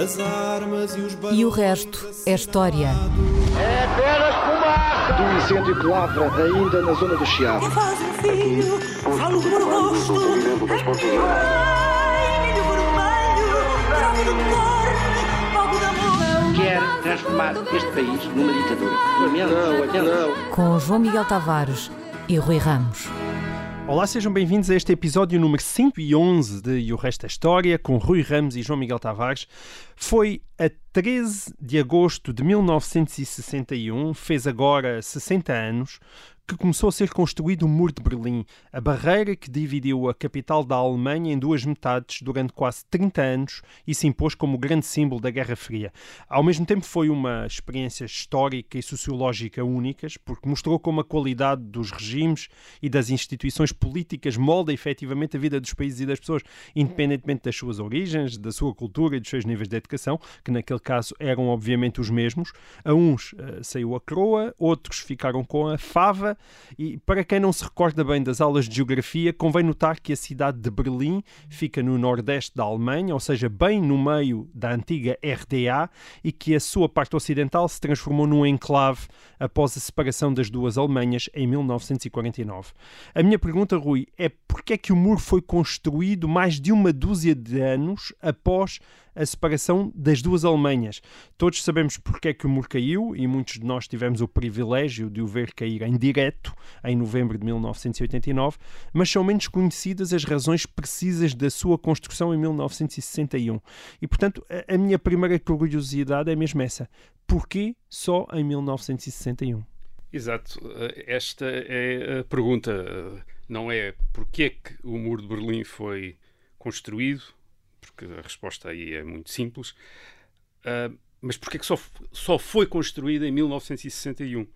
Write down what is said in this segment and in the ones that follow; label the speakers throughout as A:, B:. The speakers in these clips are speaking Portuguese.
A: As armas e os
B: E o resto é história.
C: É apenas fumaça!
D: Do incêndio que lavra ainda na zona do Chiado.
E: Que faz um filho, falo fogo de amor.
F: quer transformar este país numa ditadura.
D: Não, não.
B: Com João Miguel Tavares e Rui Ramos.
G: Olá, sejam bem-vindos a este episódio número 111 de E o Resto é História, com Rui Ramos e João Miguel Tavares. Foi a 13 de agosto de 1961, fez agora 60 anos, que começou a ser construído o Muro de Berlim, a barreira que dividiu a capital da Alemanha em duas metades durante quase 30 anos e se impôs como o grande símbolo da Guerra Fria. Ao mesmo tempo, foi uma experiência histórica e sociológica únicas, porque mostrou como a qualidade dos regimes e das instituições políticas molda efetivamente a vida dos países e das pessoas, independentemente das suas origens, da sua cultura e dos seus níveis de educação, que naquele caso eram obviamente os mesmos. A uns eh, saiu a croa, outros ficaram com a fava, e para quem não se recorda bem das aulas de geografia, convém notar que a cidade de Berlim fica no nordeste da Alemanha, ou seja, bem no meio da antiga RDA, e que a sua parte ocidental se transformou num enclave após a separação das duas Alemanhas em 1949. A minha pergunta, Rui, é porque é que o muro foi construído mais de uma dúzia de anos após a separação das duas Alemanhas? Todos sabemos porque é que o muro caiu e muitos de nós tivemos o privilégio de o ver cair em direto em novembro de 1989, mas são menos conhecidas as razões precisas da sua construção em 1961. E, portanto, a, minha primeira curiosidade é mesmo essa. Porquê só em 1961?
H: Exato. Eh, Esta é a pergunta. eh, Não é porque é que o muro de Berlim foi construído, porque a resposta aí é muito simples, ah, mas porque é que só, só foi construído em 1961?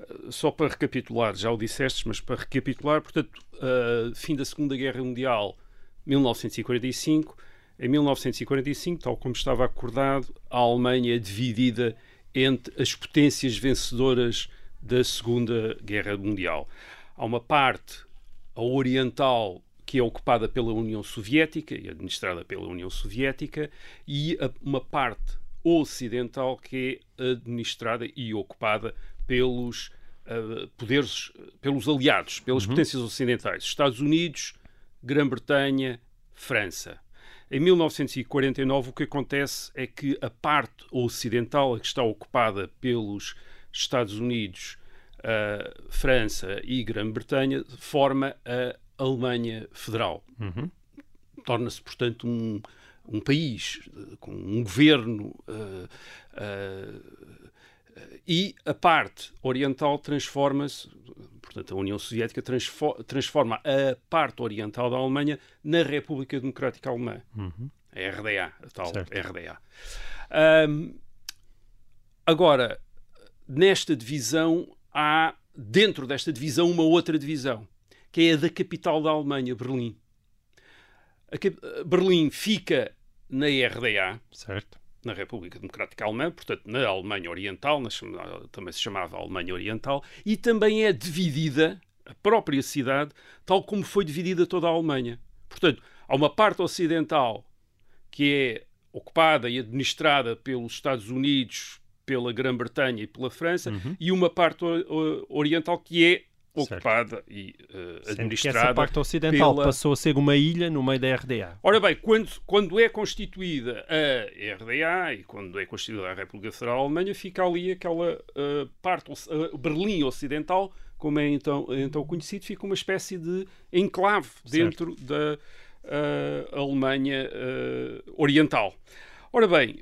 H: Ah, Só para recapitular, já o disseste, mas para recapitular, portanto, ah, fim da Segunda Guerra Mundial, 1945. Em 1945, tal como estava acordado, a Alemanha é dividida entre as potências vencedoras da Segunda Guerra Mundial. Há uma parte, a oriental, que é ocupada pela União Soviética e administrada pela União Soviética, e a- uma parte ocidental que é administrada e ocupada pelos ah, poderes, pelos aliados, pelas potências ocidentais, Estados Unidos, Grã-Bretanha, França. Em 1949, o que acontece é que a parte ocidental, a que está ocupada pelos Estados Unidos, a França e Grã-Bretanha, forma a Alemanha Federal. Torna-se, portanto, um, um país eh, com um governo. eh, eh, e a parte oriental transforma-se, portanto, a União Soviética transfo- transforma a parte oriental da Alemanha na República Democrática Alemã. A RDA, a tal
G: Certo.
H: RDA. Ahm, agora, nesta divisão, há dentro desta divisão uma outra divisão, que é a da capital da Alemanha, Berlim. A Berlim fica na RDA,
G: Certo?
H: na República Democrática Alemã, portanto, na Alemanha Oriental, na também se chamava Alemanha Oriental, e também é dividida, a própria cidade, tal como foi dividida toda a Alemanha. Portanto, há uma parte ocidental que é ocupada e administrada pelos Estados Unidos, pela Grã-Bretanha e pela França, e uma parte oriental que é ocupada e eh,
G: Sendo que
H: administrada
G: essa parte ocidental
H: pela-
G: passou a ser uma ilha no meio da RDA.
H: Ora bem, quando, quando é constituída a RDA e quando é constituída a República Federal Alemanha, fica ali aquela ah, parte, ah, Berlim Ocidental, como é então, então conhecido, fica uma espécie de enclave dentro da ah, Alemanha Oriental. Ora bem,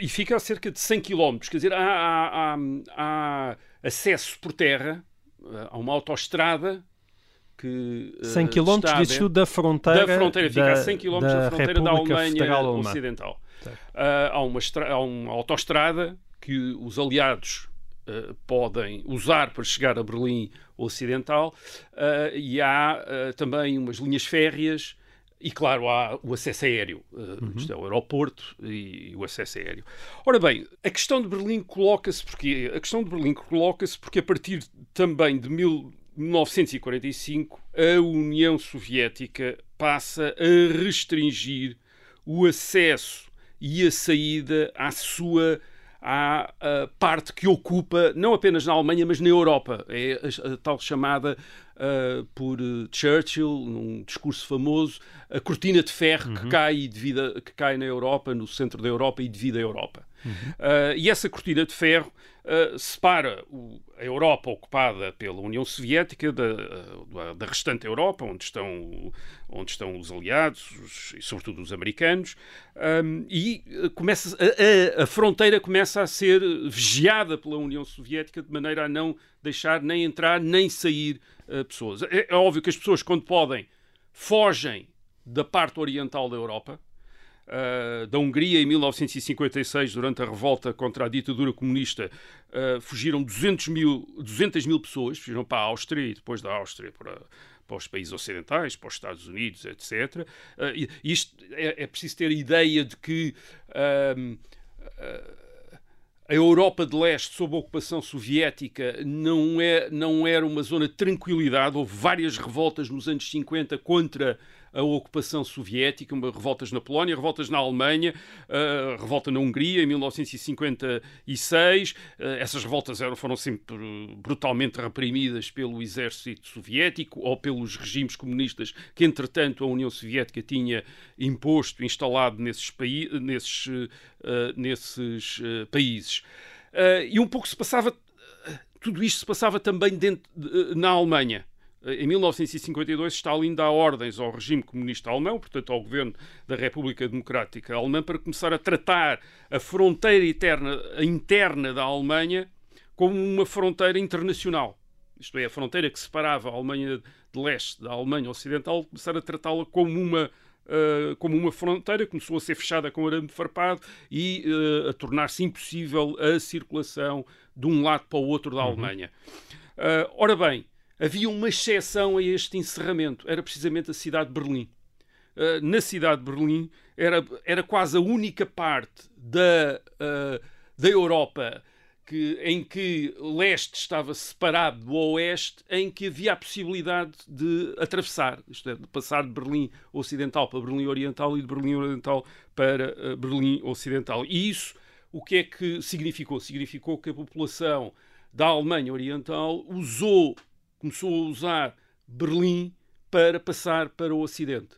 H: e fica a cerca de 100 km, quer dizer, há, há- há- há acesso por terra ah, a uma autoestrada que ah,
G: 100 km tu da fronteira
H: da fronteira, fica
G: da,
H: a 100 km da, fronteira da Alemanha. Ocidental. Ah, há, uma há uma autoestrada que os aliados ah, podem usar para chegar a Berlim Ocidental ah, e há também umas linhas férreas e, claro, há o acesso aéreo. Ah, Isto é o aeroporto e, o acesso aéreo. Ora bem, a questão de Berlim coloca-se porque a questão de Berlim coloca-se porque a partir também de mil, 1945 a União Soviética passa a restringir o acesso e a saída à sua à, à parte que ocupa não apenas na Alemanha, mas na Europa. É a, a tal chamada uh, por Churchill, num discurso famoso, a cortina de ferro que, cai devido a- que cai na Europa, no centro da Europa e devido à Europa. Uh, e essa cortina de ferro uh, separa o- a Europa ocupada pela União Soviética da, da- da restante Europa, onde estão, onde estão os aliados os- e, sobretudo, os americanos, um, e começa, a, a- a fronteira começa a ser vigiada pela União Soviética de maneira a não deixar nem entrar nem sair uh, pessoas. É, é óbvio que as pessoas, quando podem, fogem da parte oriental da Europa. Uh, da Hungria em 1956, durante a revolta contra a ditadura comunista, uh, fugiram 200 mil, 200 mil pessoas, fugiram para a Áustria e depois da Áustria para, para os países ocidentais, para os Estados Unidos, etc. Uh, e isto é, é preciso ter a ideia de que um, a Europa de Leste, sob a ocupação soviética, não, é, não era uma zona de tranquilidade. Houve várias revoltas nos anos 50 contra a ocupação soviética, revoltas na Polónia, revoltas na Alemanha, uh, revolta na Hungria em 1956. Uh, essas revoltas eram, foram sempre brutalmente reprimidas pelo exército soviético ou pelos regimes comunistas que, entretanto, a União Soviética tinha imposto, instalado nesses, paí nesses, uh, nesses uh, países. E um pouco se passava, tudo isto se passava também dentro de- na Alemanha. Em 1952, Stalin dá ordens ao regime comunista alemão, portanto ao governo da República Democrática Alemã, para começar a tratar a fronteira interna, a interna da Alemanha como uma fronteira internacional. Isto é, a fronteira que separava a Alemanha de leste da Alemanha ocidental, começar a tratá-la como uma Uh, como uma fronteira, começou a ser fechada com arame farpado e uh, a tornar-se impossível a circulação de um lado para o outro da Alemanha. Uh, ora bem, havia uma exceção a este encerramento, era precisamente a cidade de Berlim. Uh, na cidade de Berlim era, era quase a única parte da, uh, da Europa que, em que leste estava separado do oeste, em que havia a possibilidade de atravessar, isto é, de passar de Berlim Ocidental para Berlim Oriental e de Berlim Oriental para uh, Berlim Ocidental. E isso o que é que significou? Significou que a população da Alemanha Oriental usou, começou a usar Berlim para passar para o Ocidente.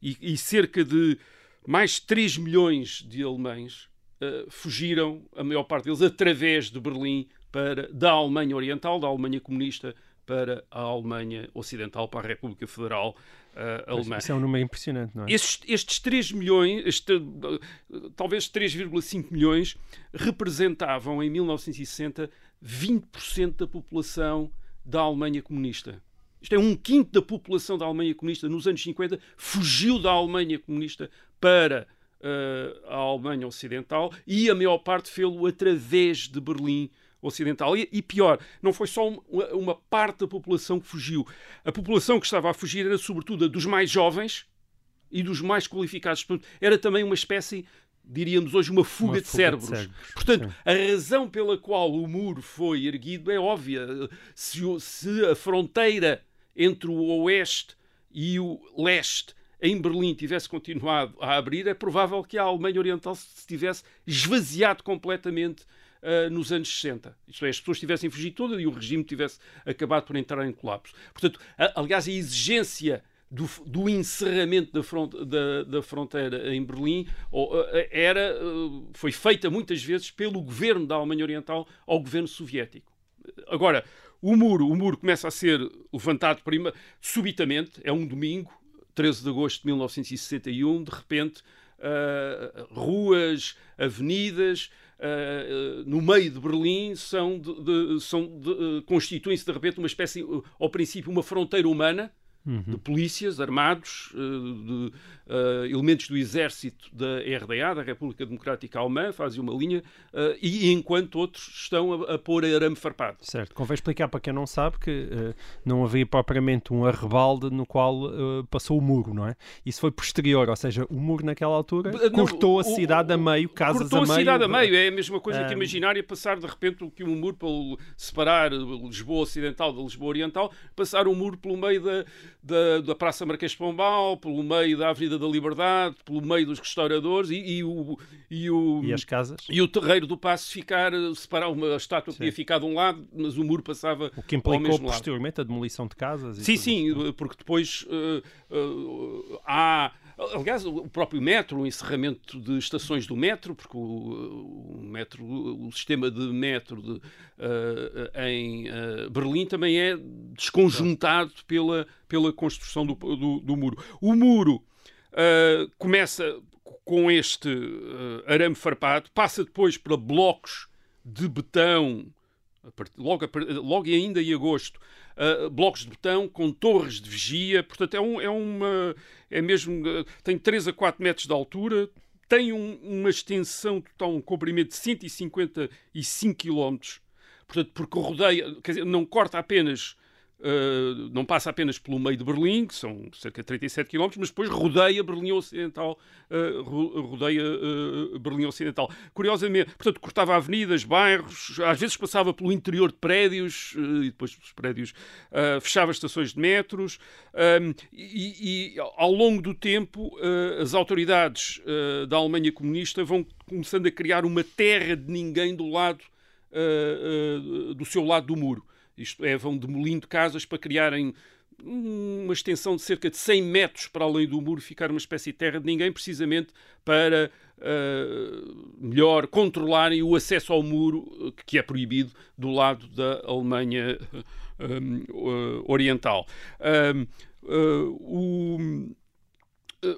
H: E, e cerca de mais de 3 milhões de alemães uh, fugiram, a maior parte deles, através de Berlim para, da Alemanha Oriental, da Alemanha comunista, para a Alemanha Ocidental, para a República Federal uh, Alemã.
G: Isso é um número impressionante, não é?
H: Estes, estes 3 milhões, este, uh, talvez 3,5 milhões, representavam em 1960 20% da população da Alemanha comunista. Isto é, um quinto da população da Alemanha comunista nos anos 50 fugiu da Alemanha comunista para uh, a Alemanha Ocidental e a maior parte fê-lo através de Berlim Ocidental. E, e, pior, não foi só uma, uma, parte da população que fugiu. A população que estava a fugir era sobretudo a dos mais jovens e dos mais qualificados. Portanto, era também uma espécie, diríamos hoje, uma fuga,
G: uma
H: de,
G: fuga
H: cérebros.
G: de cérebros.
H: Portanto,
G: Sim.
H: a razão pela qual o muro foi erguido é óbvia. Se, se a fronteira entre o oeste e o leste em Berlim tivesse continuado a abrir, é provável que a Alemanha Oriental se tivesse esvaziado completamente ah, nos anos 60. Isto é, as pessoas tivessem fugido todas e o regime tivesse acabado por entrar em colapso. Portanto, a- aliás, a exigência do, do encerramento da, front- da- da fronteira em Berlim ou, ah, era, ah, foi feita muitas vezes pelo governo da Alemanha Oriental ao governo soviético. Agora, o muro, o muro começa a ser levantado prima, subitamente, é um domingo, 13 de agosto de 1961, de repente, ah, ruas, avenidas, ah, no meio de Berlim são, de, de- são de, eh, constituem-se de repente uma espécie, eh, ao princípio, uma fronteira humana de polícias armados, eh, de eh, elementos do exército da RDA, da República Democrática Alemã, fazem uma linha, eh, e enquanto outros estão a, a pôr arame farpado.
G: Certo, convém explicar para quem não sabe que não havia propriamente um arrebalde no qual passou o muro, não é? Isso foi posterior, ou seja, o muro naquela altura
H: Não,
G: cortou a
H: o-
G: cidade a meio, casas
H: Cortou
G: a
H: a,
G: meio.
H: cidade a meio, é a mesma coisa que imaginar e passar de repente o que um muro para o- separar Lisboa Ocidental da Lisboa Oriental, passar um muro pelo meio da, da, da Praça Marquês de Pombal, pelo meio da Avenida da Liberdade, pelo meio dos restauradores e, e o, e, o,
G: E as casas?
H: e o terreiro do passo ficar, eh, separar uma a estátua podia ficar de um lado, mas o muro passava
G: O que implicou
H: mesmo lado.
G: posteriormente a demolição de casas?
H: Sim, sim,
G: isso.
H: porque depois eh, eh, há. Aliás, o próprio metro, o encerramento de estações do metro, porque o, o metro, o sistema de metro de, eh, em eh, Berlim também é desconjuntado pela, pela construção do, do, do muro. O muro eh, começa com este arame farpado, passa depois para blocos de betão logo, logo ainda em agosto, uh, blocos de betão com torres de vigia, portanto é, um, é uma, é mesmo, uh, tem 3 a 4 metros de altura, tem um- uma extensão total, um comprimento de 155 quilómetros, portanto, porque rodeia, quer dizer, não corta apenas, uh, não passa apenas pelo meio de Berlim, que são cerca de 37 km, mas depois rodeia Berlim Ocidental, uh, ro- rodeia uh, Berlim Ocidental. Curiosamente, portanto, cortava avenidas, bairros, às vezes passava pelo interior de prédios, e depois dos prédios fechava estações de metros, um, e, e ao longo do tempo as autoridades da Alemanha comunista vão começando a criar uma terra de ninguém do lado do seu lado do muro. Isto é, vão demolindo casas para criarem uma extensão de cerca de 100 metros para além do muro, ficar uma espécie de terra de ninguém, precisamente para uh, melhor controlarem o acesso ao muro, que é proibido do lado da Alemanha uh, Oriental. O,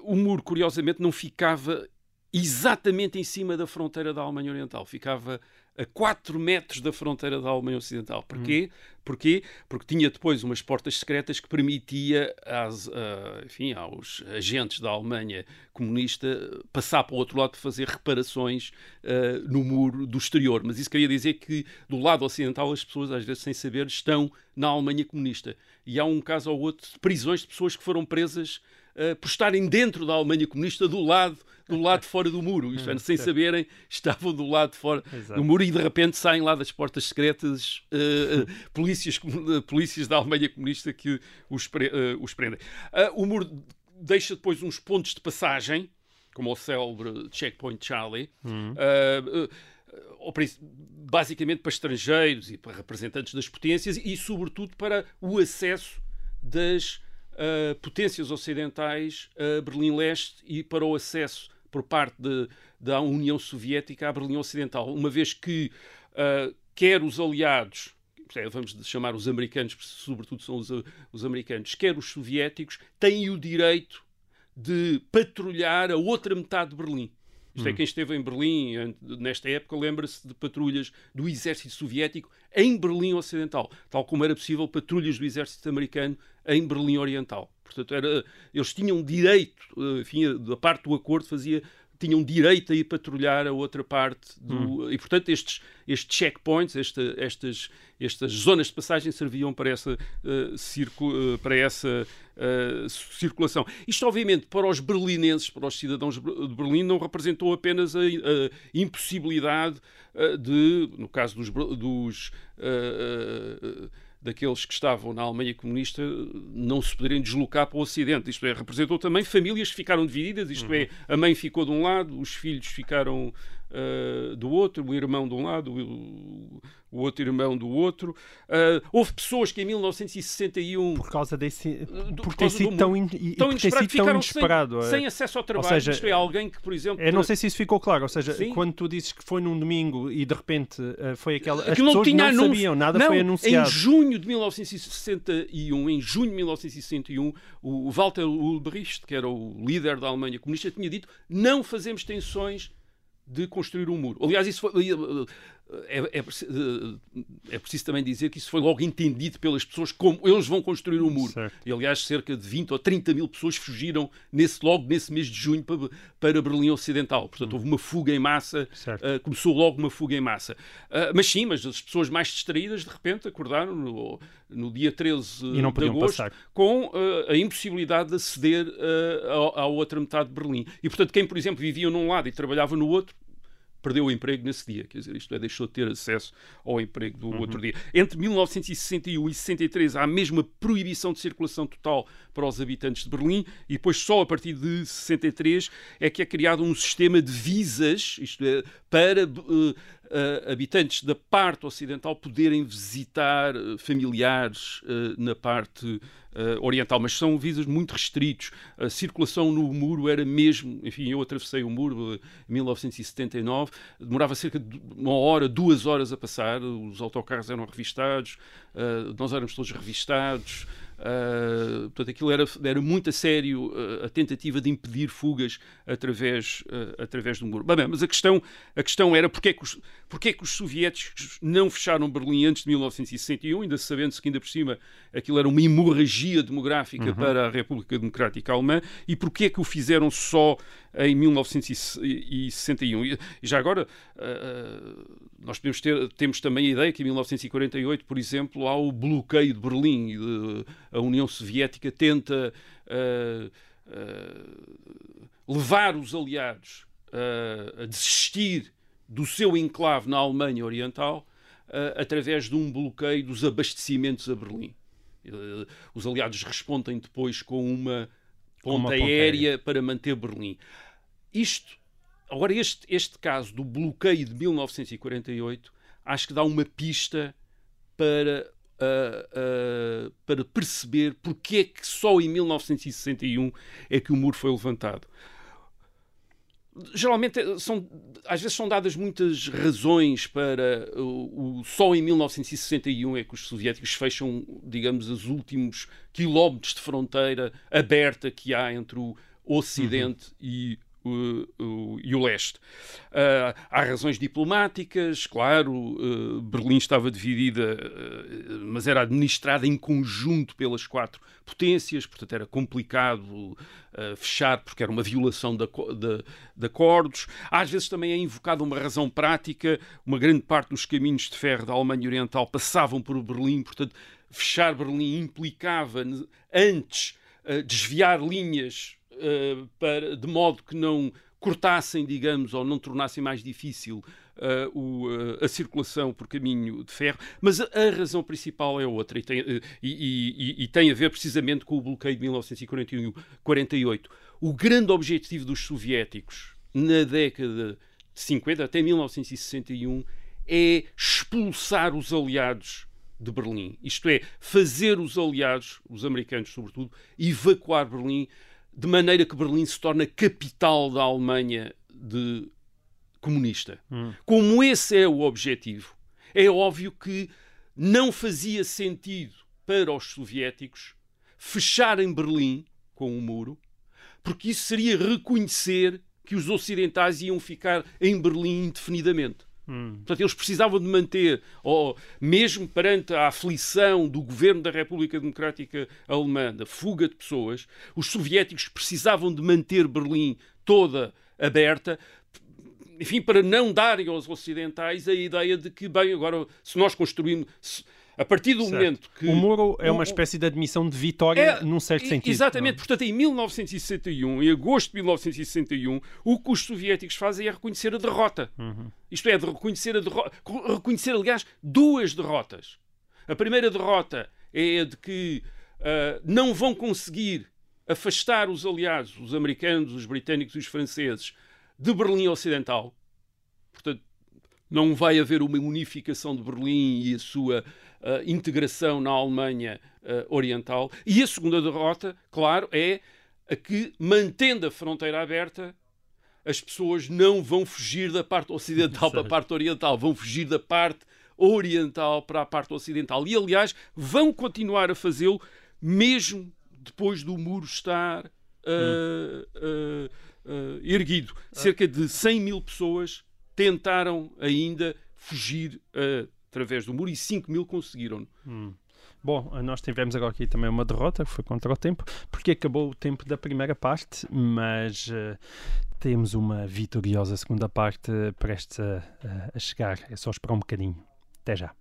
H: o muro, curiosamente, não ficava exatamente em cima da fronteira da Alemanha Oriental, ficava a 4 metros da fronteira da Alemanha Ocidental. Porquê? Porquê? Porque tinha depois umas portas secretas que permitia às, ah, enfim, aos agentes da Alemanha comunista passar para o outro lado para fazer reparações ah, no muro do exterior. Mas isso queria dizer que do lado ocidental as pessoas, às vezes sem saber, estão na Alemanha comunista. E há um caso ou outro de prisões de pessoas que foram presas ah, por estarem dentro da Alemanha comunista do lado do lado de fora do muro, isto é, sem saberem, estavam do lado de fora
G: Exato.
H: do muro e de repente saem lá das portas secretas uh, uh, polícias, uh, polícias da Alemanha comunista que os, pre, os prendem. O muro deixa depois uns pontos de passagem, como o célebre Checkpoint Charlie, uh, uh, isso, basicamente para estrangeiros e para representantes das potências e, sobretudo, para o acesso das uh, potências ocidentais a Berlim-Leste e para o acesso por parte de, da União Soviética à Berlim Ocidental, uma vez que uh, quer os aliados, é, vamos chamar os americanos, porque sobretudo são os, os americanos, quer os soviéticos, têm o direito de patrulhar a outra metade de Berlim. Isto é, quem esteve em Berlim nesta época lembra-se de patrulhas do exército soviético em Berlim Ocidental, tal como era possível patrulhas do exército americano em Berlim Oriental. Portanto, era, eles tinham direito, enfim, da parte do acordo fazia tinham direito a ir patrulhar a outra parte do, hum. e portanto estes, estes checkpoints, esta, estas, estas zonas de passagem serviam para essa, uh, circu, uh, para essa uh, circulação. Isto obviamente para os berlinenses, para os cidadãos de Berlim, não representou apenas a, a impossibilidade de, no caso dos, dos daqueles que estavam na Alemanha comunista não se poderem deslocar para o Ocidente. Isto é, representou também famílias que ficaram divididas, isto uhum. é, a mãe ficou de um lado, os filhos ficaram uh, do outro, o irmão de um lado, o, o outro irmão do outro. Uh, houve pessoas que em 1961...
G: Por causa desse...
H: do-
G: Por ter
H: causa
G: sido
H: do
G: tão, in,
H: tão inesperado, ficaram
G: inesperado.
H: sem,
G: é.
H: sem acesso ao trabalho.
G: seja,
H: isto é, alguém que, por exemplo...
G: Eu não sei se isso ficou claro, ou seja,
H: Sim.
G: quando tu dizes que foi num domingo e de repente eh, foi aquela. As
H: que não
G: pessoas
H: tinha
G: não
H: anúncio.
G: sabiam, nada
H: Não,
G: foi anunciado.
H: Em junho de 1961, em junho de 1961, o o Walter Ulbricht, que era o líder da Alemanha comunista, tinha dito: não fazemos tensões de construir um muro. Aliás, isso foi. É, é, preci- é preciso também dizer que isso foi logo entendido pelas pessoas como eles vão construir um muro.
G: Certo.
H: E, aliás, cerca de 20 ou 30 mil pessoas fugiram nesse, logo nesse mês de junho para, para Berlim Ocidental. Portanto, houve uma fuga em massa, ah, começou logo uma fuga em massa. Ah, mas sim, mas as pessoas mais distraídas, de repente, acordaram no, no dia 13
G: E não
H: de agosto
G: passar.
H: com ah, a impossibilidade de aceder à, à outra metade de Berlim. E, portanto, quem, por exemplo, vivia num lado e trabalhava no outro, perdeu o emprego nesse dia, quer dizer, isto é, deixou de ter acesso ao emprego do uhum. outro dia. Entre 1961 e 63 há a mesma proibição de circulação total para os habitantes de Berlim e depois só a partir de 63 é que é criado um sistema de visas, isto é, para uh, uh, habitantes da parte ocidental poderem visitar uh, familiares uh, na parte oriental, mas são visas muito restritos. A circulação no muro era mesmo, enfim, eu atravessei o muro em 1979, demorava cerca de uma hora, duas horas a passar, os autocarros eram revistados, nós éramos todos revistados. Uh, portanto, aquilo era, era muito a sério uh, a tentativa de impedir fugas através, uh, através do muro. Bem, mas a questão, a questão era porque é, que os, porque é que os soviéticos não fecharam Berlim antes de 1961, ainda sabendo-se que ainda por cima aquilo era uma hemorragia demográfica uhum. para a República Democrática Alemã, e porque é que o fizeram só em 1961. E já agora, nós podemos ter, temos também a ideia que em 1948, por exemplo, há o bloqueio de Berlim. A União Soviética tenta levar os aliados a desistir do seu enclave na Alemanha Oriental através de um bloqueio dos abastecimentos a Berlim. os aliados respondem depois com uma ponta, aérea, aérea para manter Berlim. Isto Agora, este, este caso do bloqueio de 1948 acho que dá uma pista para, uh, uh, para perceber porque é que só em 1961 é que o muro foi levantado. Geralmente eh, são, às vezes são dadas muitas razões para o, o só em 1961 é que os soviéticos fecham, digamos, os últimos quilómetros de fronteira aberta que há entre o Ocidente uhum. e o, o, e o leste. Uh, há razões diplomáticas, claro, uh, Berlim estava dividida, uh, mas era administrada em conjunto pelas quatro potências, portanto era complicado fechar porque era uma violação de, de, de, acordos. Às vezes também é invocada uma razão prática, uma grande parte dos caminhos de ferro da Alemanha Oriental passavam por Berlim, portanto fechar Berlim implicava antes desviar linhas uh, para, de modo que não cortassem, digamos, ou não tornassem mais difícil uh, o, uh, a circulação por caminho de ferro, mas a, a razão principal é outra e tem, uh, e, e, e tem, a ver precisamente com o bloqueio de 1948. O grande objetivo dos soviéticos na década de 50 até 1961 é expulsar os aliados de Berlim, isto é, fazer os aliados, os americanos sobretudo, evacuar Berlim de maneira que Berlim se torna capital da Alemanha de comunista. Hum. Como esse é o objetivo, é óbvio que não fazia sentido para os soviéticos fecharem Berlim com o um muro, porque isso seria reconhecer que os ocidentais iam ficar em Berlim indefinidamente. Hum. Portanto, eles precisavam de manter, ou mesmo perante a aflição do governo da República Democrática Alemã, da fuga de pessoas, os soviéticos precisavam de manter Berlim toda aberta, enfim, para não darem aos ocidentais a ideia de que, bem, agora, se nós construímos. Se, a partir do certo. momento que.
G: O muro é uma espécie de admissão de vitória, é, num certo sentido.
H: Exatamente. Não? Portanto, em 1961, em agosto de 1961, o que os soviéticos fazem é reconhecer a derrota. Uhum. Isto é, de reconhecer a derrota. Reconhecer, aliás, duas derrotas. A primeira derrota é a de que uh, não vão conseguir afastar os aliados, os americanos, os britânicos e os franceses, de Berlim Ocidental. Portanto, não vai haver uma unificação de Berlim e a sua uh, integração na Alemanha uh, Oriental. E a segunda derrota, claro, é a que, mantendo a fronteira aberta, as pessoas não vão fugir da parte ocidental para a parte oriental, vão fugir da parte oriental para a parte ocidental. E, aliás, vão continuar a fazê-lo mesmo depois do muro estar uh, uh, uh, erguido. Cerca de 100 mil pessoas tentaram ainda fugir através do muro e 5 mil conseguiram.
G: Hum. Bom, nós tivemos agora aqui também uma derrota, que foi contra o tempo, porque acabou o tempo da primeira parte, mas uh, temos uma vitoriosa segunda parte prestes a, a chegar. É só esperar um bocadinho. Até já.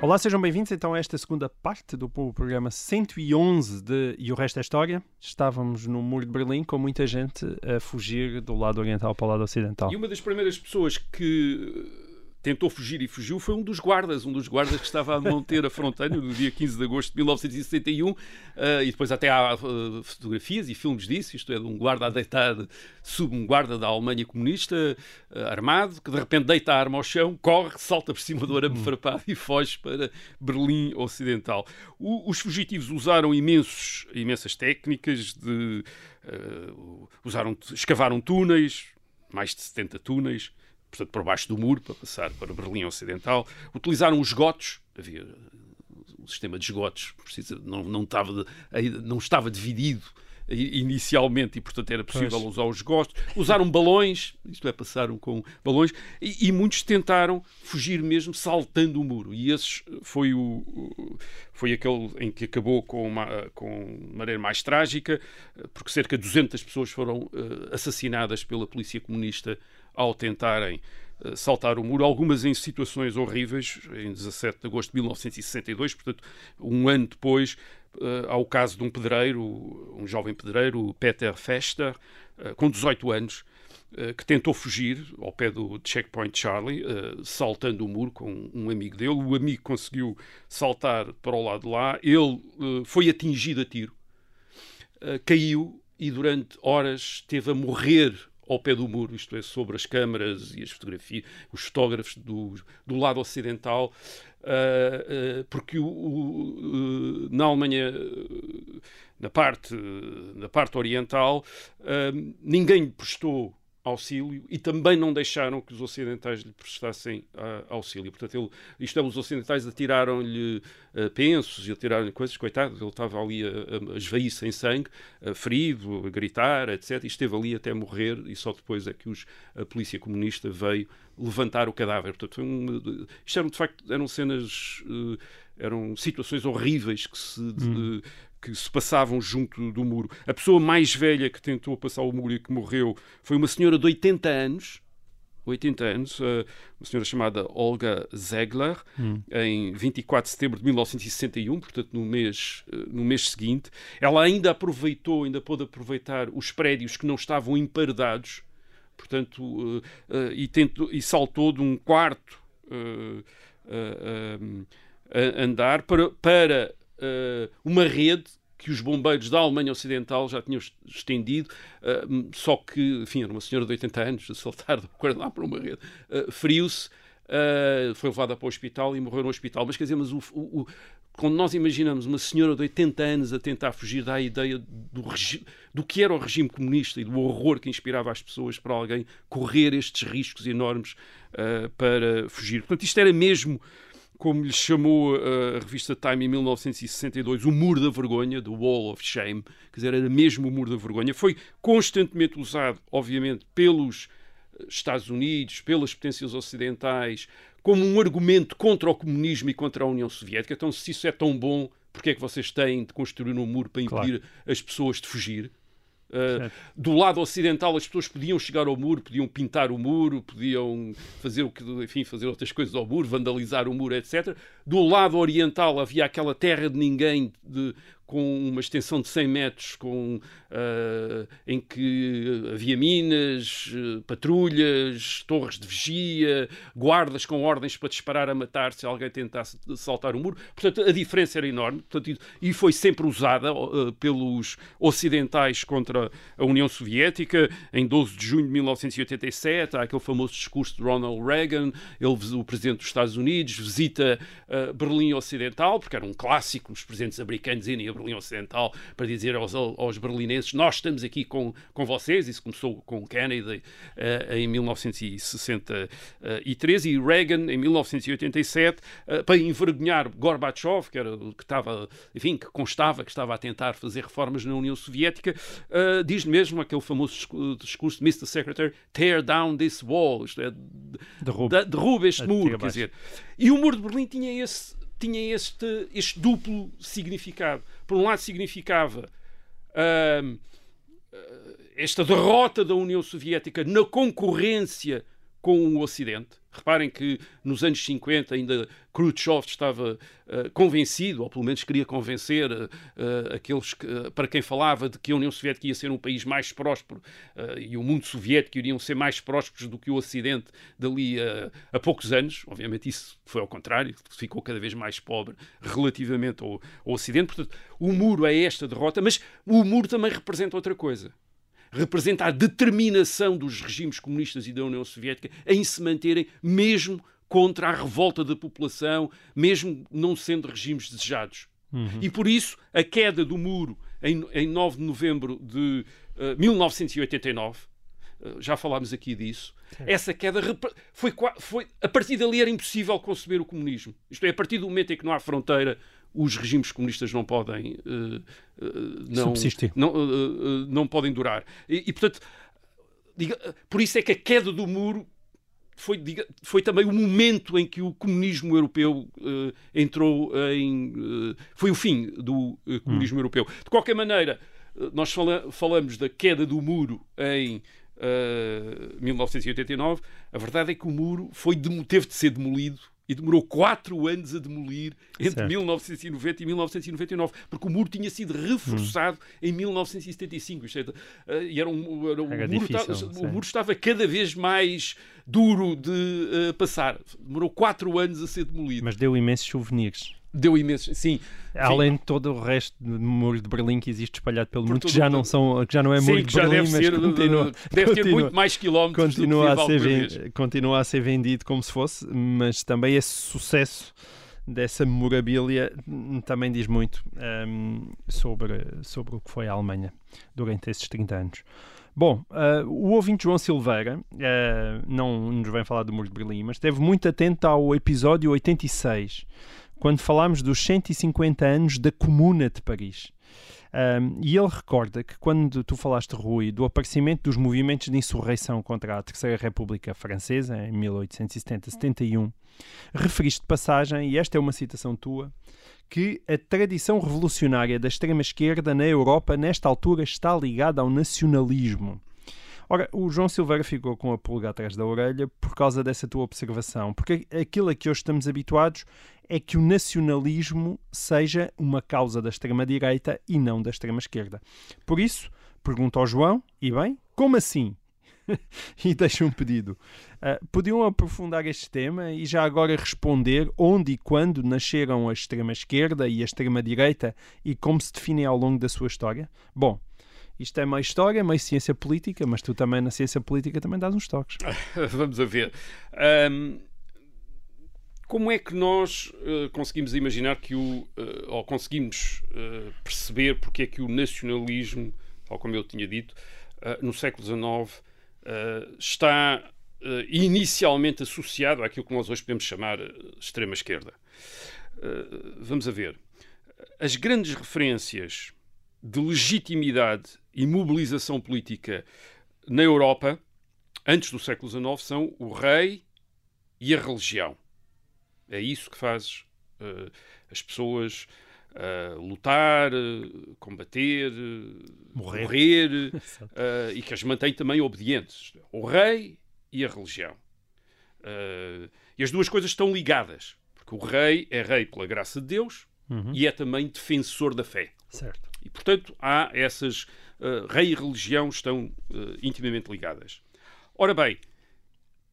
G: Olá, sejam bem-vindos então a esta segunda parte do programa 111 de E o Resto é História. Estávamos no Muro de Berlim com muita gente a fugir do lado oriental para o lado ocidental.
H: E uma das primeiras pessoas que tentou fugir e fugiu foi um dos guardas, um dos guardas que estava a manter a fronteira no dia 15 de agosto de 1961 uh, e depois até há uh, fotografias e filmes disso, isto é de um guarda a deitar sub um guarda da Alemanha comunista uh, armado, que de repente deita a arma ao chão, corre, salta por cima do arame farpado e foge para Berlim Ocidental. O, os fugitivos usaram imensos, imensas técnicas de usaram, escavaram túneis, mais de 70 túneis, portanto, por baixo do muro, para passar para Berlim Ocidental. Utilizaram os esgotos, havia o sistema de esgotos, precisa, não, não, estava, não estava dividido inicialmente e, portanto, era possível pois. usar os esgotos. Usaram balões, isto é, passaram com balões, e, e, muitos tentaram fugir mesmo saltando o muro. E esse foi, o, foi aquele em que acabou com uma, com maneira mais trágica, porque cerca de 200 pessoas foram uh, assassinadas pela polícia comunista ao tentarem uh, saltar o muro, algumas em situações horríveis, em 17 de agosto de 1962, portanto, um ano depois, uh, ao caso de um pedreiro, um jovem pedreiro, Peter Fester, uh, com 18 anos, que tentou fugir ao pé do Checkpoint Charlie, saltando o muro com um amigo dele. O amigo conseguiu saltar para o lado de lá, ele foi atingido a tiro, caiu e durante horas esteve a morrer ao pé do muro, isto é, sobre as câmaras e as fotografias, os fotógrafos do, do lado ocidental, uh, uh, porque o, o, uh, na Alemanha, na parte, na parte oriental, ninguém prestou auxílio e também não deixaram que os ocidentais lhe prestassem uh, auxílio. Portanto, ele, isto é, os ocidentais atiraram-lhe uh, pensos e atiraram-lhe coisas, coitado, ele estava ali a, a, a esvair-se em sangue, uh, ferido, a gritar, etc. E esteve ali até morrer e só depois é que os, a polícia comunista veio levantar o cadáver. Portanto, um, isto eram, de facto, eram cenas, eram situações horríveis que se... Hum que se passavam junto do muro. A pessoa mais velha que tentou passar o muro e que morreu foi uma senhora de 80 anos, 80 anos, uma senhora chamada Olga Zegler, hum. em 24 de setembro de 1961, portanto no mês, no mês seguinte. Ela ainda aproveitou, ainda pôde aproveitar os prédios que não estavam emparedados, portanto, uh, e, tentou, e saltou de um quarto andar para, para uh, uma rede que os bombeiros da Alemanha Ocidental já tinham estendido, uh, só que, enfim, era uma senhora de 80 anos a saltar de lá para uma rede, uh, feriu-se, uh, foi levada para o hospital e morreu no hospital. Mas quer dizer, mas o, o, o, quando nós imaginamos uma senhora de 80 anos a tentar fugir da ideia do, do que era o regime comunista e do horror que inspirava as pessoas para alguém correr estes riscos enormes para fugir. Portanto, isto era mesmo como lhe chamou a revista Time em 1962, o muro da vergonha, The Wall of Shame, quer dizer, era mesmo o muro da vergonha. Foi constantemente usado, obviamente, pelos Estados Unidos, pelas potências ocidentais, como um argumento contra o comunismo e contra a União Soviética. Então, se isso é tão bom, porque é que vocês têm de construir um muro para impedir claro. as pessoas de fugir? Uh, do lado ocidental as pessoas podiam chegar ao muro, podiam pintar o muro, podiam fazer o que, enfim, fazer outras coisas ao muro, vandalizar o muro, etc. Do lado oriental havia aquela terra de ninguém de, com uma extensão de 100 metros, com, uh, em que havia minas, uh, patrulhas, torres de vigia, guardas com ordens para disparar a matar se alguém tentasse saltar o muro. Portanto, a diferença era enorme portanto, e foi sempre usada uh, pelos ocidentais contra a União Soviética. Em 12 de junho de 1987, há aquele famoso discurso de Ronald Reagan, ele, o presidente dos Estados Unidos, visita Berlim Ocidental, porque era um clássico, os presidentes americanos irem Berlim Ocidental para dizer aos, aos berlineses nós estamos aqui com, com vocês. Isso começou com Kennedy uh, em 1963 e Reagan em 1987 uh, eh, para envergonhar Gorbachev, que era que estava, enfim, que constava que estava a tentar fazer reformas na União Soviética, uh, diz mesmo aquele famoso discurso de Mr. Secretary, tear down this wall, isto é, derrube, derrube este muro, quer dizer. E o muro de Berlim tinha esse tinha este, este duplo significado. Por um lado, significava uh, esta derrota da União Soviética na concorrência com o Ocidente. Reparem que nos anos 50 ainda Khrushchev estava uh, convencido, ou pelo menos queria convencer uh, aqueles que, uh, para quem falava de que a União Soviética ia ser um país mais próspero e o mundo soviético iriam ser mais prósperos do que o Ocidente dali a poucos anos. Obviamente isso foi ao contrário, ficou cada vez mais pobre relativamente ao, ao Ocidente. Portanto, o muro é esta derrota, mas o muro também representa outra coisa representa a determinação dos regimes comunistas e da União Soviética em se manterem mesmo contra a revolta da população, mesmo não sendo regimes desejados. Uhum. E por isso a queda do muro em, em 9 de novembro de uh, 1989, uh, já falámos aqui disso, Sim. essa queda foi, foi. A partir dali era impossível conceber o comunismo. Isto é, a partir do momento em que não há fronteira os regimes comunistas não podem uh, uh, não,
G: subsistir,
H: não, uh, não podem durar. E, e, portanto, diga, por isso é que a queda do muro foi, diga, foi também o momento em que o comunismo europeu entrou em. foi o fim do comunismo hum. europeu. De qualquer maneira, nós fala, falamos da queda do muro em. 1989, a verdade é que o muro foi, teve de ser demolido e demorou quatro anos a demolir entre certo. 1990 e 1999, porque o muro tinha sido reforçado hum. em 1975. Isto é, e era um, era um era muro, difícil, o muro estava cada vez mais duro de uh, passar. Demorou quatro anos a ser demolido.
G: Mas deu imensos souvenirs.
H: Deu imenso, sim.
G: Além de todo o resto do muro de Berlim que existe espalhado pelo mundo, que já não, são, que já não é muro de Berlim, mas ser, continua,
H: deve
G: ter
H: muito mais quilómetros
G: continua a, ser continua a ser vendido como se fosse, mas também esse sucesso dessa memorabilia também diz muito um, sobre, sobre o que foi a Alemanha durante esses 30 anos. Bom, uh, o ouvinte João Silveira uh, não nos vem falar do Muro de Berlim, mas esteve muito atento ao episódio 86 quando falámos dos 150 anos da Comuna de Paris. Um, e ele recorda que quando tu falaste, Rui, do aparecimento dos movimentos de insurreição contra a Terceira República Francesa, em 1870-71, referiste de passagem, e esta é uma citação tua, que a tradição revolucionária da extrema-esquerda na Europa, nesta altura, está ligada ao nacionalismo. Ora, o João Silveira ficou com a pulga atrás da orelha por causa dessa tua observação, porque aquilo a que hoje estamos habituados é que o nacionalismo seja uma causa da extrema-direita e não da extrema-esquerda. Por isso, pergunto ao João, e bem, como assim? e deixo um pedido. Uh, podiam aprofundar este tema e já agora responder onde e quando nasceram a extrema-esquerda e a extrema-direita e como se definem ao longo da sua história? Bom, isto é meio história, meio ciência política, mas tu também na ciência política também dás uns toques.
H: Vamos a ver. Um, como é que nós uh, conseguimos imaginar que o. Uh, ou conseguimos uh, perceber porque é que o nacionalismo, tal como eu tinha dito, no século XIX está inicialmente associado àquilo que nós hoje podemos chamar extrema-esquerda? vamos a ver. As grandes referências de legitimidade e mobilização política na Europa, antes do século XIX, são o rei e a religião. É isso que faz uh, as pessoas uh, lutar, uh, combater,
G: morrer,
H: morrer e que as mantém também obedientes. O rei e a religião. e as duas coisas estão ligadas, porque o rei é rei pela graça de Deus uhum. e é também defensor da fé.
G: Certo.
H: E, portanto, há essas. rei e religião estão intimamente ligadas. Ora bem,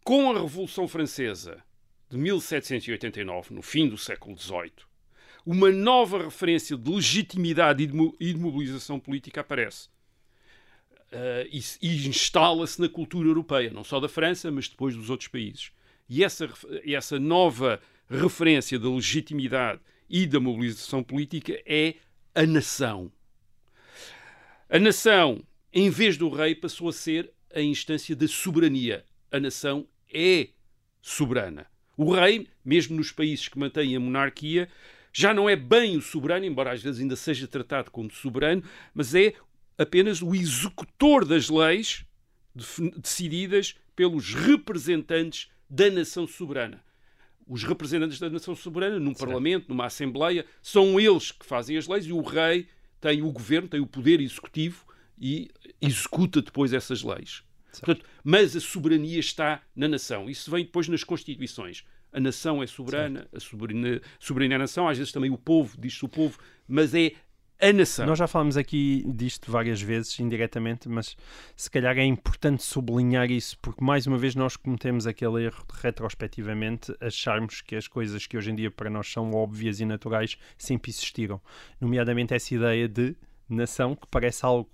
H: com a Revolução Francesa de 1789, no fim do século XVIII, uma nova referência de legitimidade e de mobilização política aparece. Uh, e, e instala-se na cultura europeia, não só da França, mas depois dos outros países. E essa, essa nova referência da legitimidade e da mobilização política é a nação. A nação, em vez do rei, passou a ser a instância da soberania. A nação é soberana. O rei, mesmo nos países que mantêm a monarquia, já não é bem o soberano, embora às vezes ainda seja tratado como soberano, mas é apenas o executor das leis decididas pelos representantes da nação soberana. Os representantes da nação soberana, num certo. parlamento, numa assembleia, são eles que fazem as leis e o rei tem o governo, tem o poder executivo e executa depois essas leis. Portanto, mas a soberania está na nação. Isso vem depois nas constituições. A nação é soberana, a soberania, é a nação, às vezes também o povo, diz-se o povo, mas é a nação.
G: Nós já falamos aqui disto várias vezes, indiretamente, mas se calhar é importante sublinhar isso, porque mais uma vez nós cometemos aquele erro de, retrospectivamente acharmos que as coisas que hoje em dia para nós são óbvias e naturais sempre existiram. Nomeadamente essa ideia de nação, que parece algo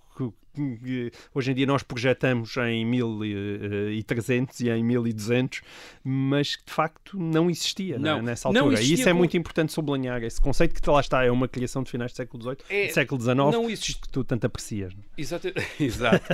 G: hoje em dia nós projetamos em 1300 e em 1200, mas que de facto não existia né, não, nessa altura. Existia e isso é muito importante sublinhar. Esse conceito que lá está é uma criação de finais do século XVIII, é, do século XIX, não exist... que tu tanto aprecias. Não?
H: É? Exato. Exato.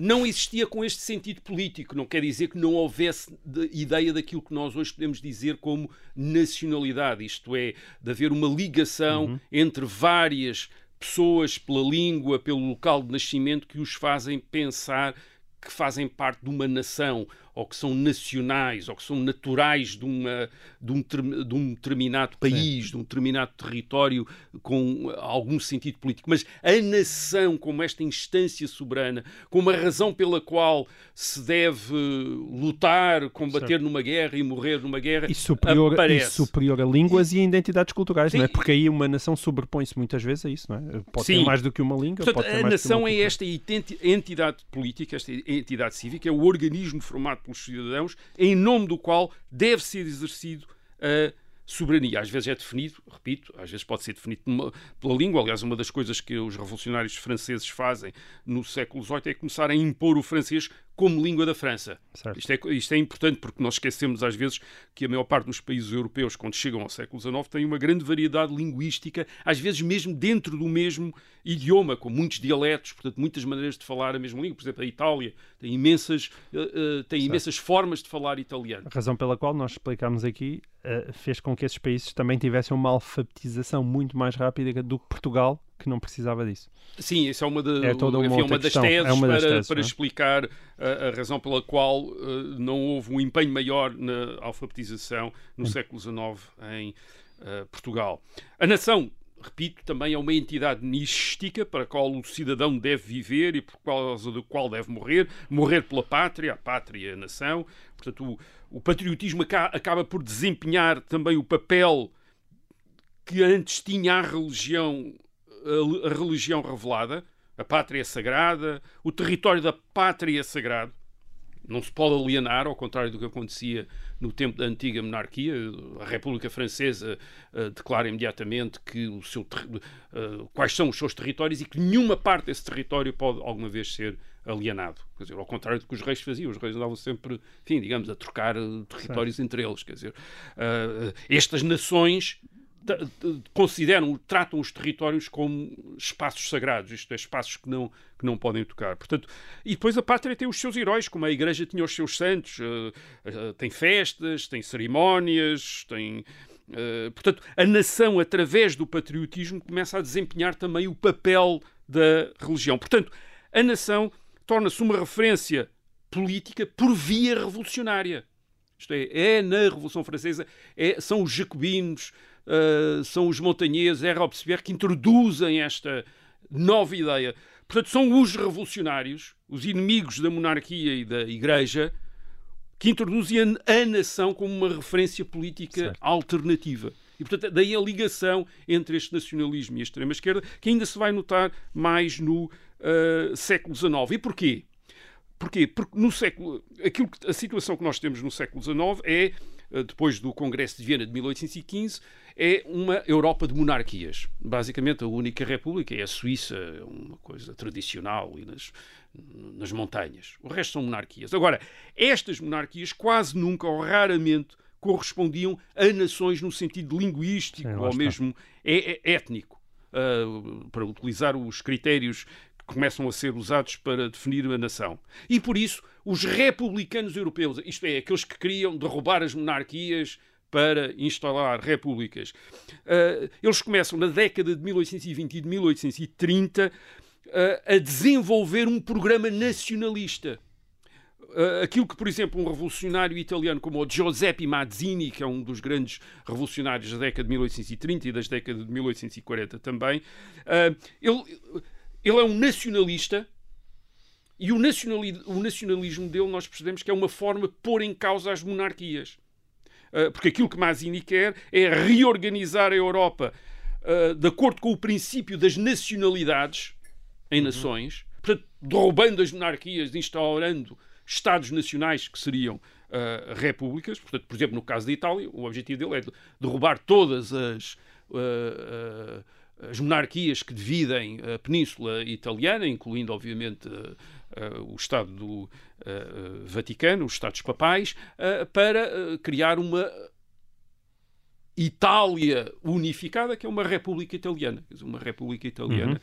H: não existia com este sentido político. Não quer dizer que não houvesse ideia daquilo que nós hoje podemos dizer como nacionalidade, isto é, de haver uma ligação uhum. entre várias pessoas, pela língua, pelo local de nascimento, que os fazem pensar que fazem parte de uma nação ou que são nacionais, ou que são naturais de, uma, de, um, de um determinado país, Sim. de um determinado território com algum sentido político. Mas a nação, como esta instância soberana, como a razão pela qual se deve lutar, combater certo. numa guerra e morrer numa guerra,
G: e superior, aparece. E superior a línguas e, e a identidades culturais, Sim. não é? Porque aí uma nação sobrepõe-se muitas vezes a isso, não é? Pode Sim. ter mais do que uma língua,
H: Portanto,
G: a
H: nação é esta entidade política, esta entidade cívica, é o organismo formado pelos cidadãos, em nome do qual deve ser exercido a soberania. Às vezes é definido, repito, às vezes pode ser definido pela língua. Aliás, uma das coisas que os revolucionários franceses fazem no século XVIII é começar a impor o francês como língua da França. Isto é, isto é, importante porque nós esquecemos às vezes que a maior parte dos países europeus, quando chegam ao século XIX, têm uma grande variedade linguística, às vezes mesmo dentro do mesmo idioma, com muitos dialetos, portanto, muitas maneiras de falar a mesma língua. Por exemplo, a Itália tem imensas, uh, uh, tem imensas formas de falar italiano.
G: A razão pela qual nós explicámos aqui uh, fez com que esses países também tivessem uma alfabetização muito mais rápida do que Portugal, que não precisava disso.
H: Sim, isso é uma, de, é toda uma, enfim, uma das teses é uma das para, teses, para é? explicar a, a, razão pela qual uh, não houve um empenho maior na alfabetização no hum. século XIX em uh, Portugal. A nação repito, também é uma entidade nichística para a qual o cidadão deve viver e por causa do qual deve morrer, morrer pela pátria, a pátria a nação. Portanto, o, o patriotismo acaba por desempenhar também o papel que antes tinha a religião a, a religião revelada, a pátria sagrada, o território da pátria sagrado. Não se pode alienar, ao contrário do que acontecia no tempo da antiga monarquia. A República Francesa uh, declara imediatamente que o seu uh, quais são os seus territórios e que nenhuma parte desse território pode alguma vez ser alienado. Quer dizer, ao contrário do que os reis faziam, os reis andavam sempre, enfim, digamos, a trocar uh, territórios entre eles. Quer dizer, estas nações consideram, tratam os territórios como espaços sagrados, isto é, espaços que não, que não podem tocar. Portanto, e depois a pátria tem os seus heróis, como a Igreja tinha os seus santos, uh, uh, tem festas, tem cerimónias, tem. Uh, portanto, a nação, através do patriotismo, começa a desempenhar também o papel da religião. Portanto, a nação torna-se uma referência política por via revolucionária. Isto é, é na Revolução Francesa, é, são os jacobinos, uh, são os montanheses, é Robespierre, que introduzem esta nova ideia. Portanto, são os revolucionários, os inimigos da monarquia e da Igreja, que introduzem a, nação como uma referência política certo. alternativa. E, portanto, daí a ligação entre este nacionalismo e a extrema-esquerda, que ainda se vai notar mais no uh, século XIX. E porquê? Porquê? Porque no século, aquilo que, a situação que nós temos no século XIX é, depois do Congresso de Viena de 1815, é uma Europa de monarquias. Basicamente, a única república é a Suíça, é uma coisa tradicional e nas, nas montanhas. O resto são monarquias. Agora, estas monarquias quase nunca ou raramente correspondiam a nações no sentido linguístico Sim, ou mesmo é, é, étnico. Uh, para utilizar os critérios começam a ser usados para definir a nação. E por isso, os republicanos europeus, isto é, aqueles que queriam derrubar as monarquias para instalar repúblicas. Uh, eles começam na década de 1820 e de 1830 uh, ah, a desenvolver um programa nacionalista. Uh, aquilo que, por exemplo, um revolucionário italiano como o Giuseppe Mazzini, que é um dos grandes revolucionários da década de 1830 e das décadas de 1840 também, ele, ele é um nacionalista e o, nacionali o nacionalismo dele, nós percebemos que é uma forma de pôr em causa as monarquias. Uh, porque aquilo que Mazzini quer é reorganizar a Europa uh, de acordo com o princípio das nacionalidades em uhum. nações, portanto, derrubando as monarquias, instaurando Estados nacionais que seriam uh, repúblicas. Portanto, por exemplo, no caso da Itália, o objetivo dele é derrubar todas as as monarquias que dividem a Península Italiana, incluindo, obviamente, uh, o Estado do uh, Vaticano, os Estados Papais, para criar uma Itália unificada, que é uma República Italiana, uma República Italiana,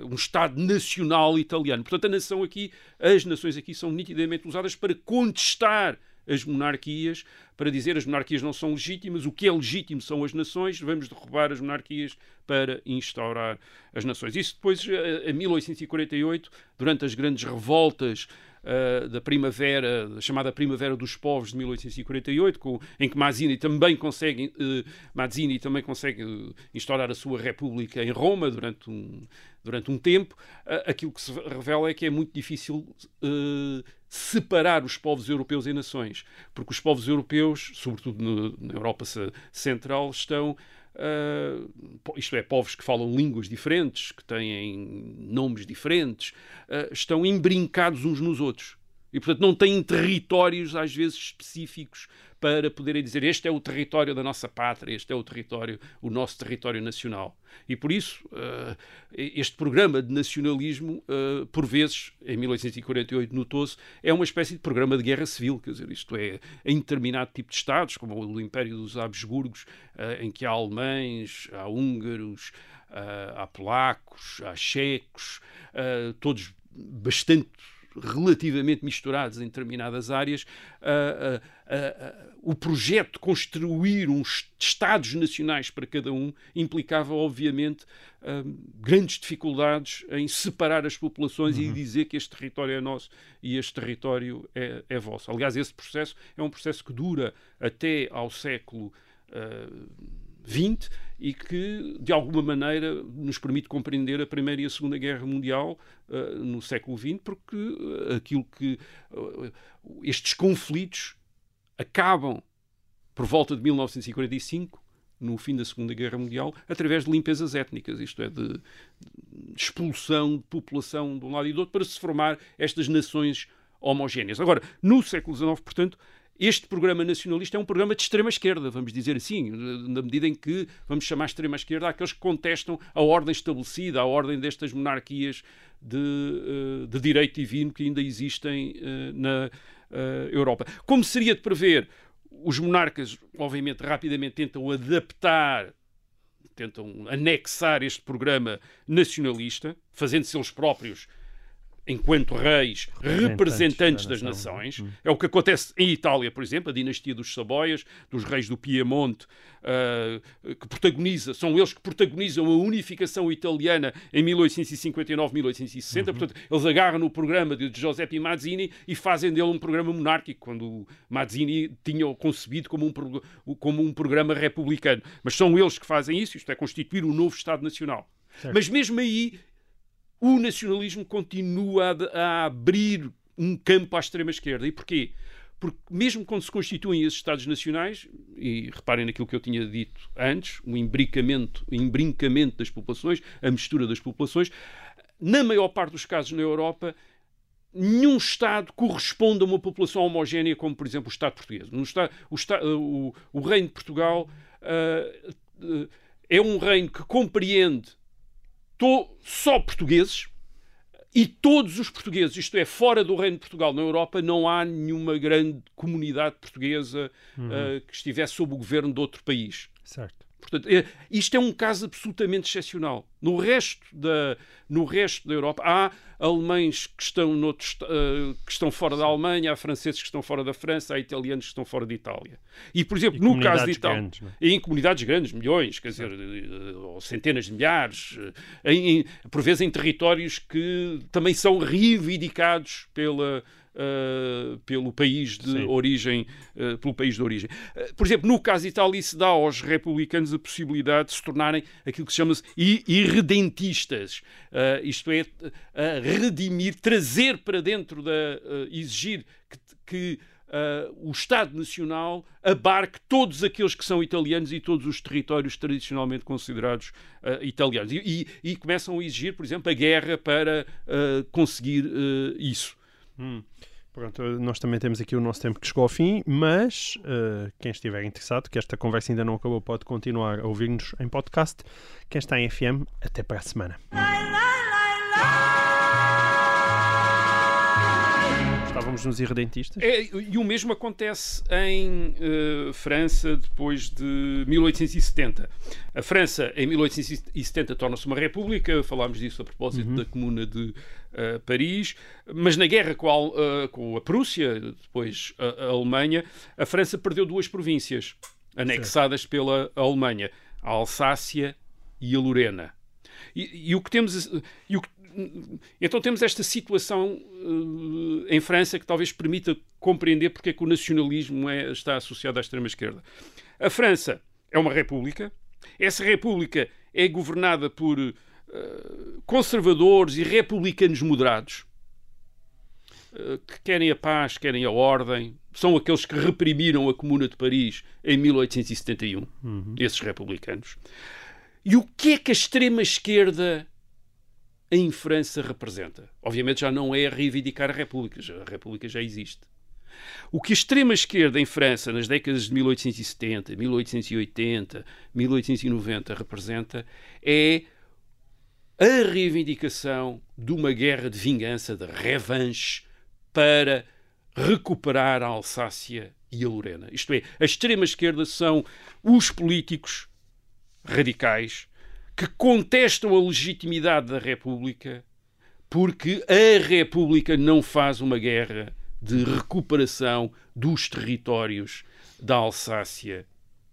H: uhum. um Estado nacional italiano. Portanto, a nação aqui, as nações aqui são nitidamente usadas para contestar as monarquias para dizer as monarquias não são legítimas, o que é legítimo são as nações, vamos derrubar as monarquias para instaurar as nações. Isso depois, em 1848, durante as grandes revoltas uh, da primavera, da chamada Primavera dos Povos de 1848, com, em que Mazzini também consegue, uh, Mazzini também consegue instaurar a sua república em Roma durante um, durante um tempo, uh, aquilo que se revela é que é muito difícil separar os povos europeus em nações, porque os povos europeus, sobretudo no, na Europa Central, estão Uh, isto é, povos que falam línguas diferentes, que têm nomes diferentes, uh, estão embrincados uns nos outros. E, portanto, não têm territórios, às vezes, específicos para poderem dizer este é o território da nossa pátria, este é o território, o nosso território nacional. E por isso, uh, este programa de nacionalismo, uh, por vezes, em 1848 notou-se, é uma espécie de programa de guerra civil, quer dizer, isto é, em determinado tipo de Estados, como o Império dos Habsburgos, uh, em que há alemães, há húngaros, há polacos, há checos, todos bastante relativamente misturados em determinadas áreas, uh, uh, uh, o projeto de construir uns Estados nacionais para cada um implicava, obviamente, grandes dificuldades em separar as populações uhum. e dizer que este território é nosso e este território é, é vosso. Aliás, esse processo é um processo que dura até ao século. XX e que, de alguma maneira, nos permite compreender a Primeira e a Segunda Guerra Mundial uh, no século XX, porque uh, aquilo que. Uh, estes conflitos acabam por volta de 1945, no fim da Segunda Guerra Mundial, através de limpezas étnicas, isto é, de expulsão de população de um lado e do outro, para se formar estas nações homogéneas. Agora, no século XIX, portanto, este programa nacionalista é um programa de extrema-esquerda, vamos dizer assim, na medida em que vamos chamar extrema-esquerda aqueles que contestam a ordem estabelecida, a ordem destas monarquias de, eh, de direito divino que ainda existem eh, na eh, Europa. Como seria de prever, os monarcas, obviamente, rapidamente tentam adaptar tentam anexar este programa nacionalista, fazendo-se eles próprios enquanto reis representantes das, nações. Hum. É o que acontece em Itália, por exemplo, a dinastia dos Saboias, dos reis do Piemonte, uh, que protagoniza, são eles que protagonizam a unificação italiana em 1859-1860. Uhum. Portanto, eles agarram no programa de Giuseppe Mazzini e fazem dele um programa monárquico, quando Mazzini tinha concebido como um, como um programa republicano. Mas são eles que fazem isso, isto é, constituir um novo Estado Nacional. Certo. Mas mesmo aí o nacionalismo continua a, a abrir um campo à extrema-esquerda. E porquê? Porque mesmo quando se constituem esses Estados Nacionais, e reparem naquilo que eu tinha dito antes, o embrincamento, o das populações, a mistura das populações, na maior parte dos casos na Europa, nenhum Estado corresponde a uma população homogénea, como por exemplo o Estado português. O, Estado, o, o, Reino de Portugal uh, uh, é um reino que compreende to, só portugueses e todos os portugueses, isto é, fora do Reino de Portugal, na Europa, não há nenhuma grande comunidade portuguesa uhum. uh, que estivesse sob o governo de outro país.
G: Certo.
H: Portanto, é, isto é um caso absolutamente excepcional. No resto da, no resto da Europa há alemães que estão, noutros, uh, que estão fora da Alemanha, há franceses que estão fora da França, há italianos que estão fora de Itália. E, por exemplo, e no caso de Itália, grandes, é? em comunidades grandes, milhões, quer dizer, uh, ou centenas de milhares, uh, em, em, por vezes em territórios que também são reivindicados pela uh, pelo país de
G: Sim.
H: origem, uh, pelo país de origem. Uh, por exemplo, no caso de Itália, isso dá aos republicanos a possibilidade de se tornarem aquilo que se chama irredentistas, isto é, redimir, trazer para dentro da, exigir que, que Uh, o Estado Nacional abarque todos aqueles que são italianos e todos os territórios tradicionalmente considerados uh, italianos. E, e, e, começam a exigir, por exemplo, a guerra para uh, conseguir isso.
G: Hum. Pronto, nós também temos aqui o nosso tempo que chegou ao fim, mas quem estiver interessado, que esta conversa ainda não acabou, pode continuar a ouvir-nos em podcast. Quem está em FM, até para a semana. Estávamos nos irredentistas?
H: É, e o mesmo acontece em uh, França depois de 1870. A França, em 1870, torna-se uma república, falámos disso a propósito uhum. da Comuna de uh, Paris, mas na guerra com a, uh, com a Prússia, depois a, a, Alemanha, a França perdeu duas províncias anexadas certo. pela Alemanha, a Alsácia e a Lorena. E, e, o que temos, e o que então temos esta situação uh, em França que talvez permita compreender porque é que o nacionalismo é, está associado à extrema-esquerda. A França é uma república, essa república é governada por conservadores e republicanos moderados, uh, que querem a paz, querem a ordem, são aqueles que reprimiram a Comuna de Paris em 1871, uhum. esses republicanos. E o que é que a extrema-esquerda em França representa. Obviamente já não é reivindicar a República, a República já existe. O que a extrema-esquerda em França, nas décadas de 1870, 1880, 1890, representa é a reivindicação de uma guerra de vingança, de revanche, para recuperar a Alsácia e a Lorena. Isto é, a extrema-esquerda são os políticos radicais que contestam a legitimidade da República porque a República não faz uma guerra de recuperação dos territórios da Alsácia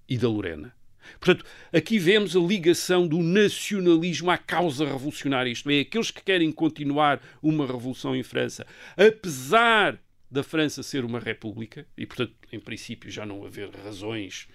H: e da Lorena. Portanto, aqui vemos a ligação do nacionalismo à causa revolucionária, isto é, aqueles que querem continuar uma revolução em França, apesar da França ser uma república, e portanto, em princípio, já não haver razões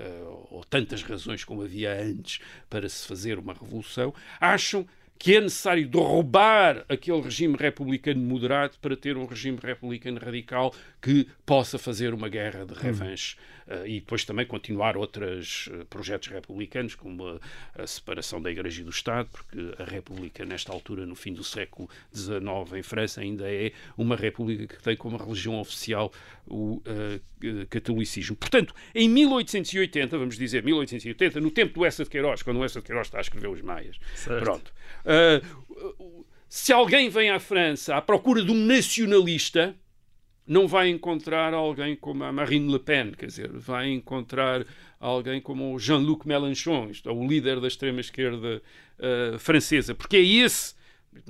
H: uh, ou tantas razões como havia antes para se fazer uma revolução, acham que é necessário derrubar aquele regime republicano moderado para ter um regime republicano radical que possa fazer uma guerra de revanche uh, e depois também continuar outros uh, projetos republicanos, como a, a, separação da Igreja e do Estado, porque a República, nesta altura, no fim do século XIX, em França, ainda é uma república que tem como religião oficial o uh, catolicismo. Portanto, em 1880, vamos dizer 1880, no tempo do Essa de Queiroz, quando o Essa de Queiroz está a escrever os Maias, certo. pronto. Uh, se alguém vem à França à procura de um nacionalista, não vai encontrar alguém como a Marine Le Pen, quer dizer, vai encontrar alguém como o Jean-Luc Mélenchon, é, o líder da extrema-esquerda uh, francesa, porque é esse,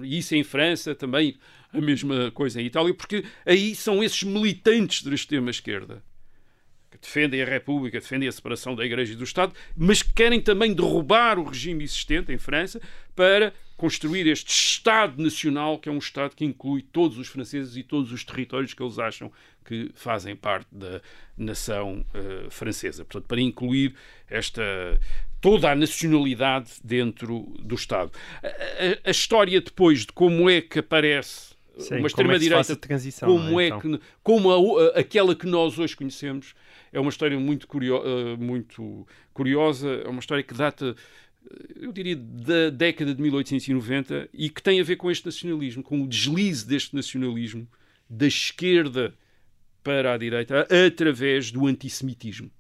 H: isso em França também, a mesma coisa em Itália, porque aí são esses militantes da extrema-esquerda que defendem a República, defendem a separação da Igreja e do Estado, mas que querem também derrubar o regime existente em França para construir este Estado Nacional, que é um Estado que inclui todos os franceses e todos os territórios que eles acham que fazem parte da nação uh, francesa. Portanto, para incluir esta toda a nacionalidade dentro do Estado. A, a, a história depois de como é que aparece
G: Sim,
H: uma extrema-direita,
G: é transição,
H: como
G: é,
H: é, que, como a, aquela que nós hoje conhecemos, é uma história muito, curio, uh, muito curiosa, é uma história que data eu diria, da década de 1890 e que tem a ver com este nacionalismo, com o deslize deste nacionalismo da esquerda para a direita através do antissemitismo.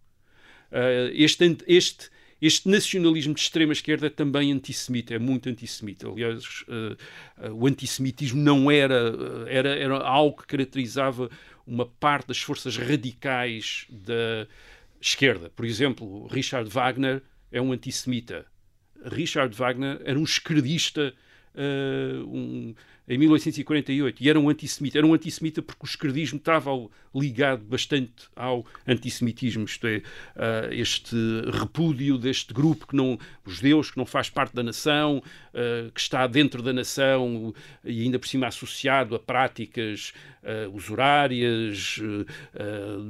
H: Uh, este, este, este nacionalismo de extrema esquerda é também antissemita, é muito antissemita. Aliás, uh, uh, o antissemitismo não era, era, era algo que caracterizava uma parte das forças radicais da esquerda. Por exemplo, Richard Wagner é um antissemita. Richard Wagner era um esquerdista uh, um, em 1848 e era um antissemita. Era um antissemita porque o esquerdismo estava ligado bastante ao antissemitismo, isto é, uh, este repúdio deste grupo que não, os judeus, que não faz parte da nação, uh, que está dentro da nação e ainda por cima associado a práticas usurárias,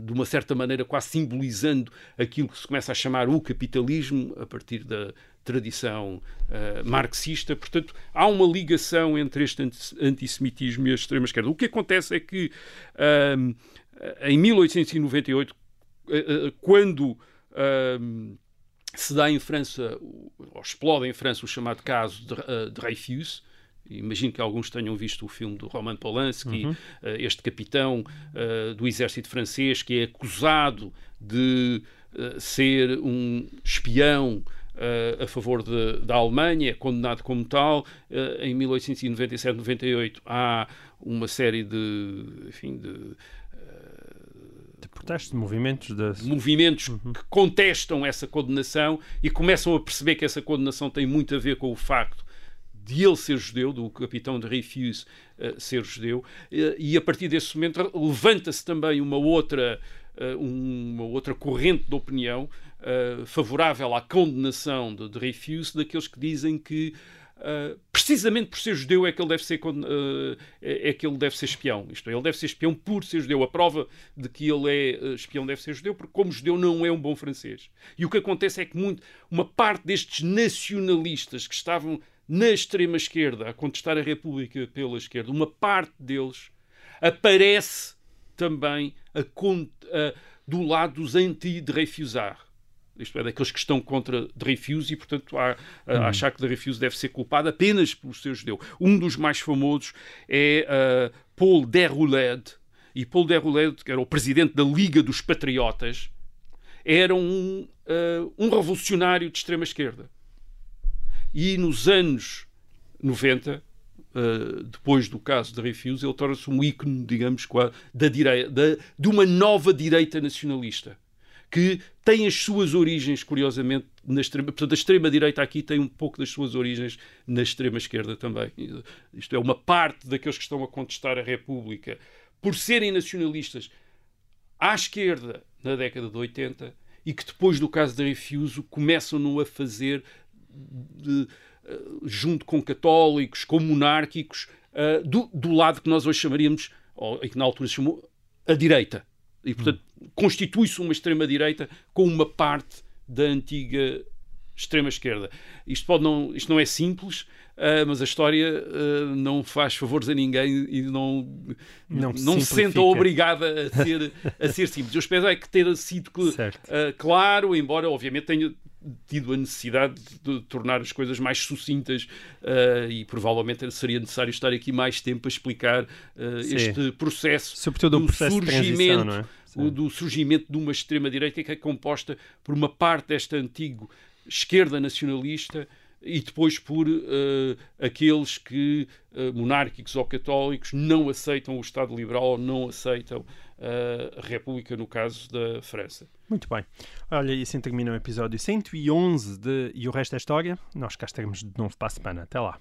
H: de uma certa maneira quase simbolizando aquilo que se começa a chamar o capitalismo a partir da tradição uh, marxista. Portanto, há uma ligação entre este antissemitismo e a extrema-esquerda. O que acontece é que uh, em 1898, uh, quando se dá em França, ou explode em França o chamado caso de Dreyfus, Imagino que alguns tenham visto o filme do Roman Polanski, uhum. este capitão do exército francês que é acusado de ser um espião uh, a favor de, da Alemanha, é condenado como tal. Uh, em 1897-98 há uma série de, enfim, de
G: de protestos, de movimentos, de...
H: movimentos uhum. que contestam essa condenação e começam a perceber que essa condenação tem muito a ver com o facto de ele ser judeu, do capitão de Refuse uh, ser judeu, uh, e a partir desse momento levanta-se também uma outra, uma outra corrente de opinião uh, favorável à condenação de, de Refuse daqueles que dizem que Uh, precisamente por ser judeu é que ele deve ser uh, é, que ele deve ser espião. Isto é, ele deve ser espião por ser judeu. A prova de que ele é espião deve ser judeu, porque como judeu não é um bom francês. E o que acontece é que muito, uma parte destes nacionalistas que estavam na extrema esquerda a contestar a República pela esquerda, uma parte deles aparece também a, a, do lado dos anti-Dreyfusards isto é, daqueles que estão contra Dreyfus e, portanto, há, hum. achar que Dreyfus deve ser culpado apenas por ser judeu. Um dos mais famosos é uh, Paul Deroulede, e Paul Deroulede, que era o presidente da Liga dos Patriotas, era um, uh, um revolucionário de extrema-esquerda. E nos anos 90, Uh, depois do caso de Dreyfus, ele torna-se um ícone, digamos, da direita, da, de uma nova direita nacionalista que tem as suas origens, curiosamente, na extrema. Portanto, a extrema-direita aqui tem um pouco das suas origens na extrema-esquerda também. Isto é, uma parte daqueles que estão a contestar a República por serem nacionalistas à esquerda na década de 80 e que depois do caso de Refuso começam-no a fazer de, eh, junto com católicos, com monárquicos, uh, do, do, lado que nós hoje chamaríamos, ou que na altura se chamou, a direita. E, portanto, constitui-se uma extrema-direita com uma parte da antiga extrema-esquerda. Isto, pode não, isto não é simples, uh, mas a história uh, não faz favores a ninguém e não, não, não se sente obrigada a ser, a ser simples. Eu espero é que ter sido uh, claro, embora obviamente tenha tido a necessidade de tornar as coisas mais sucintas e provavelmente seria necessário estar aqui mais tempo a explicar este processo
G: Sobretudo do processo surgimento, é?
H: o, do surgimento de uma extrema-direita que é composta por uma parte desta antiga esquerda nacionalista e depois por uh, aqueles que, uh, monárquicos ou católicos, não aceitam o Estado liberal ou não aceitam uh, a República, no caso da França.
G: Muito bem. Olha, e assim termina o episódio 111 de E o Resto é História. Nós cá estaremos de novo para a semana. Até lá.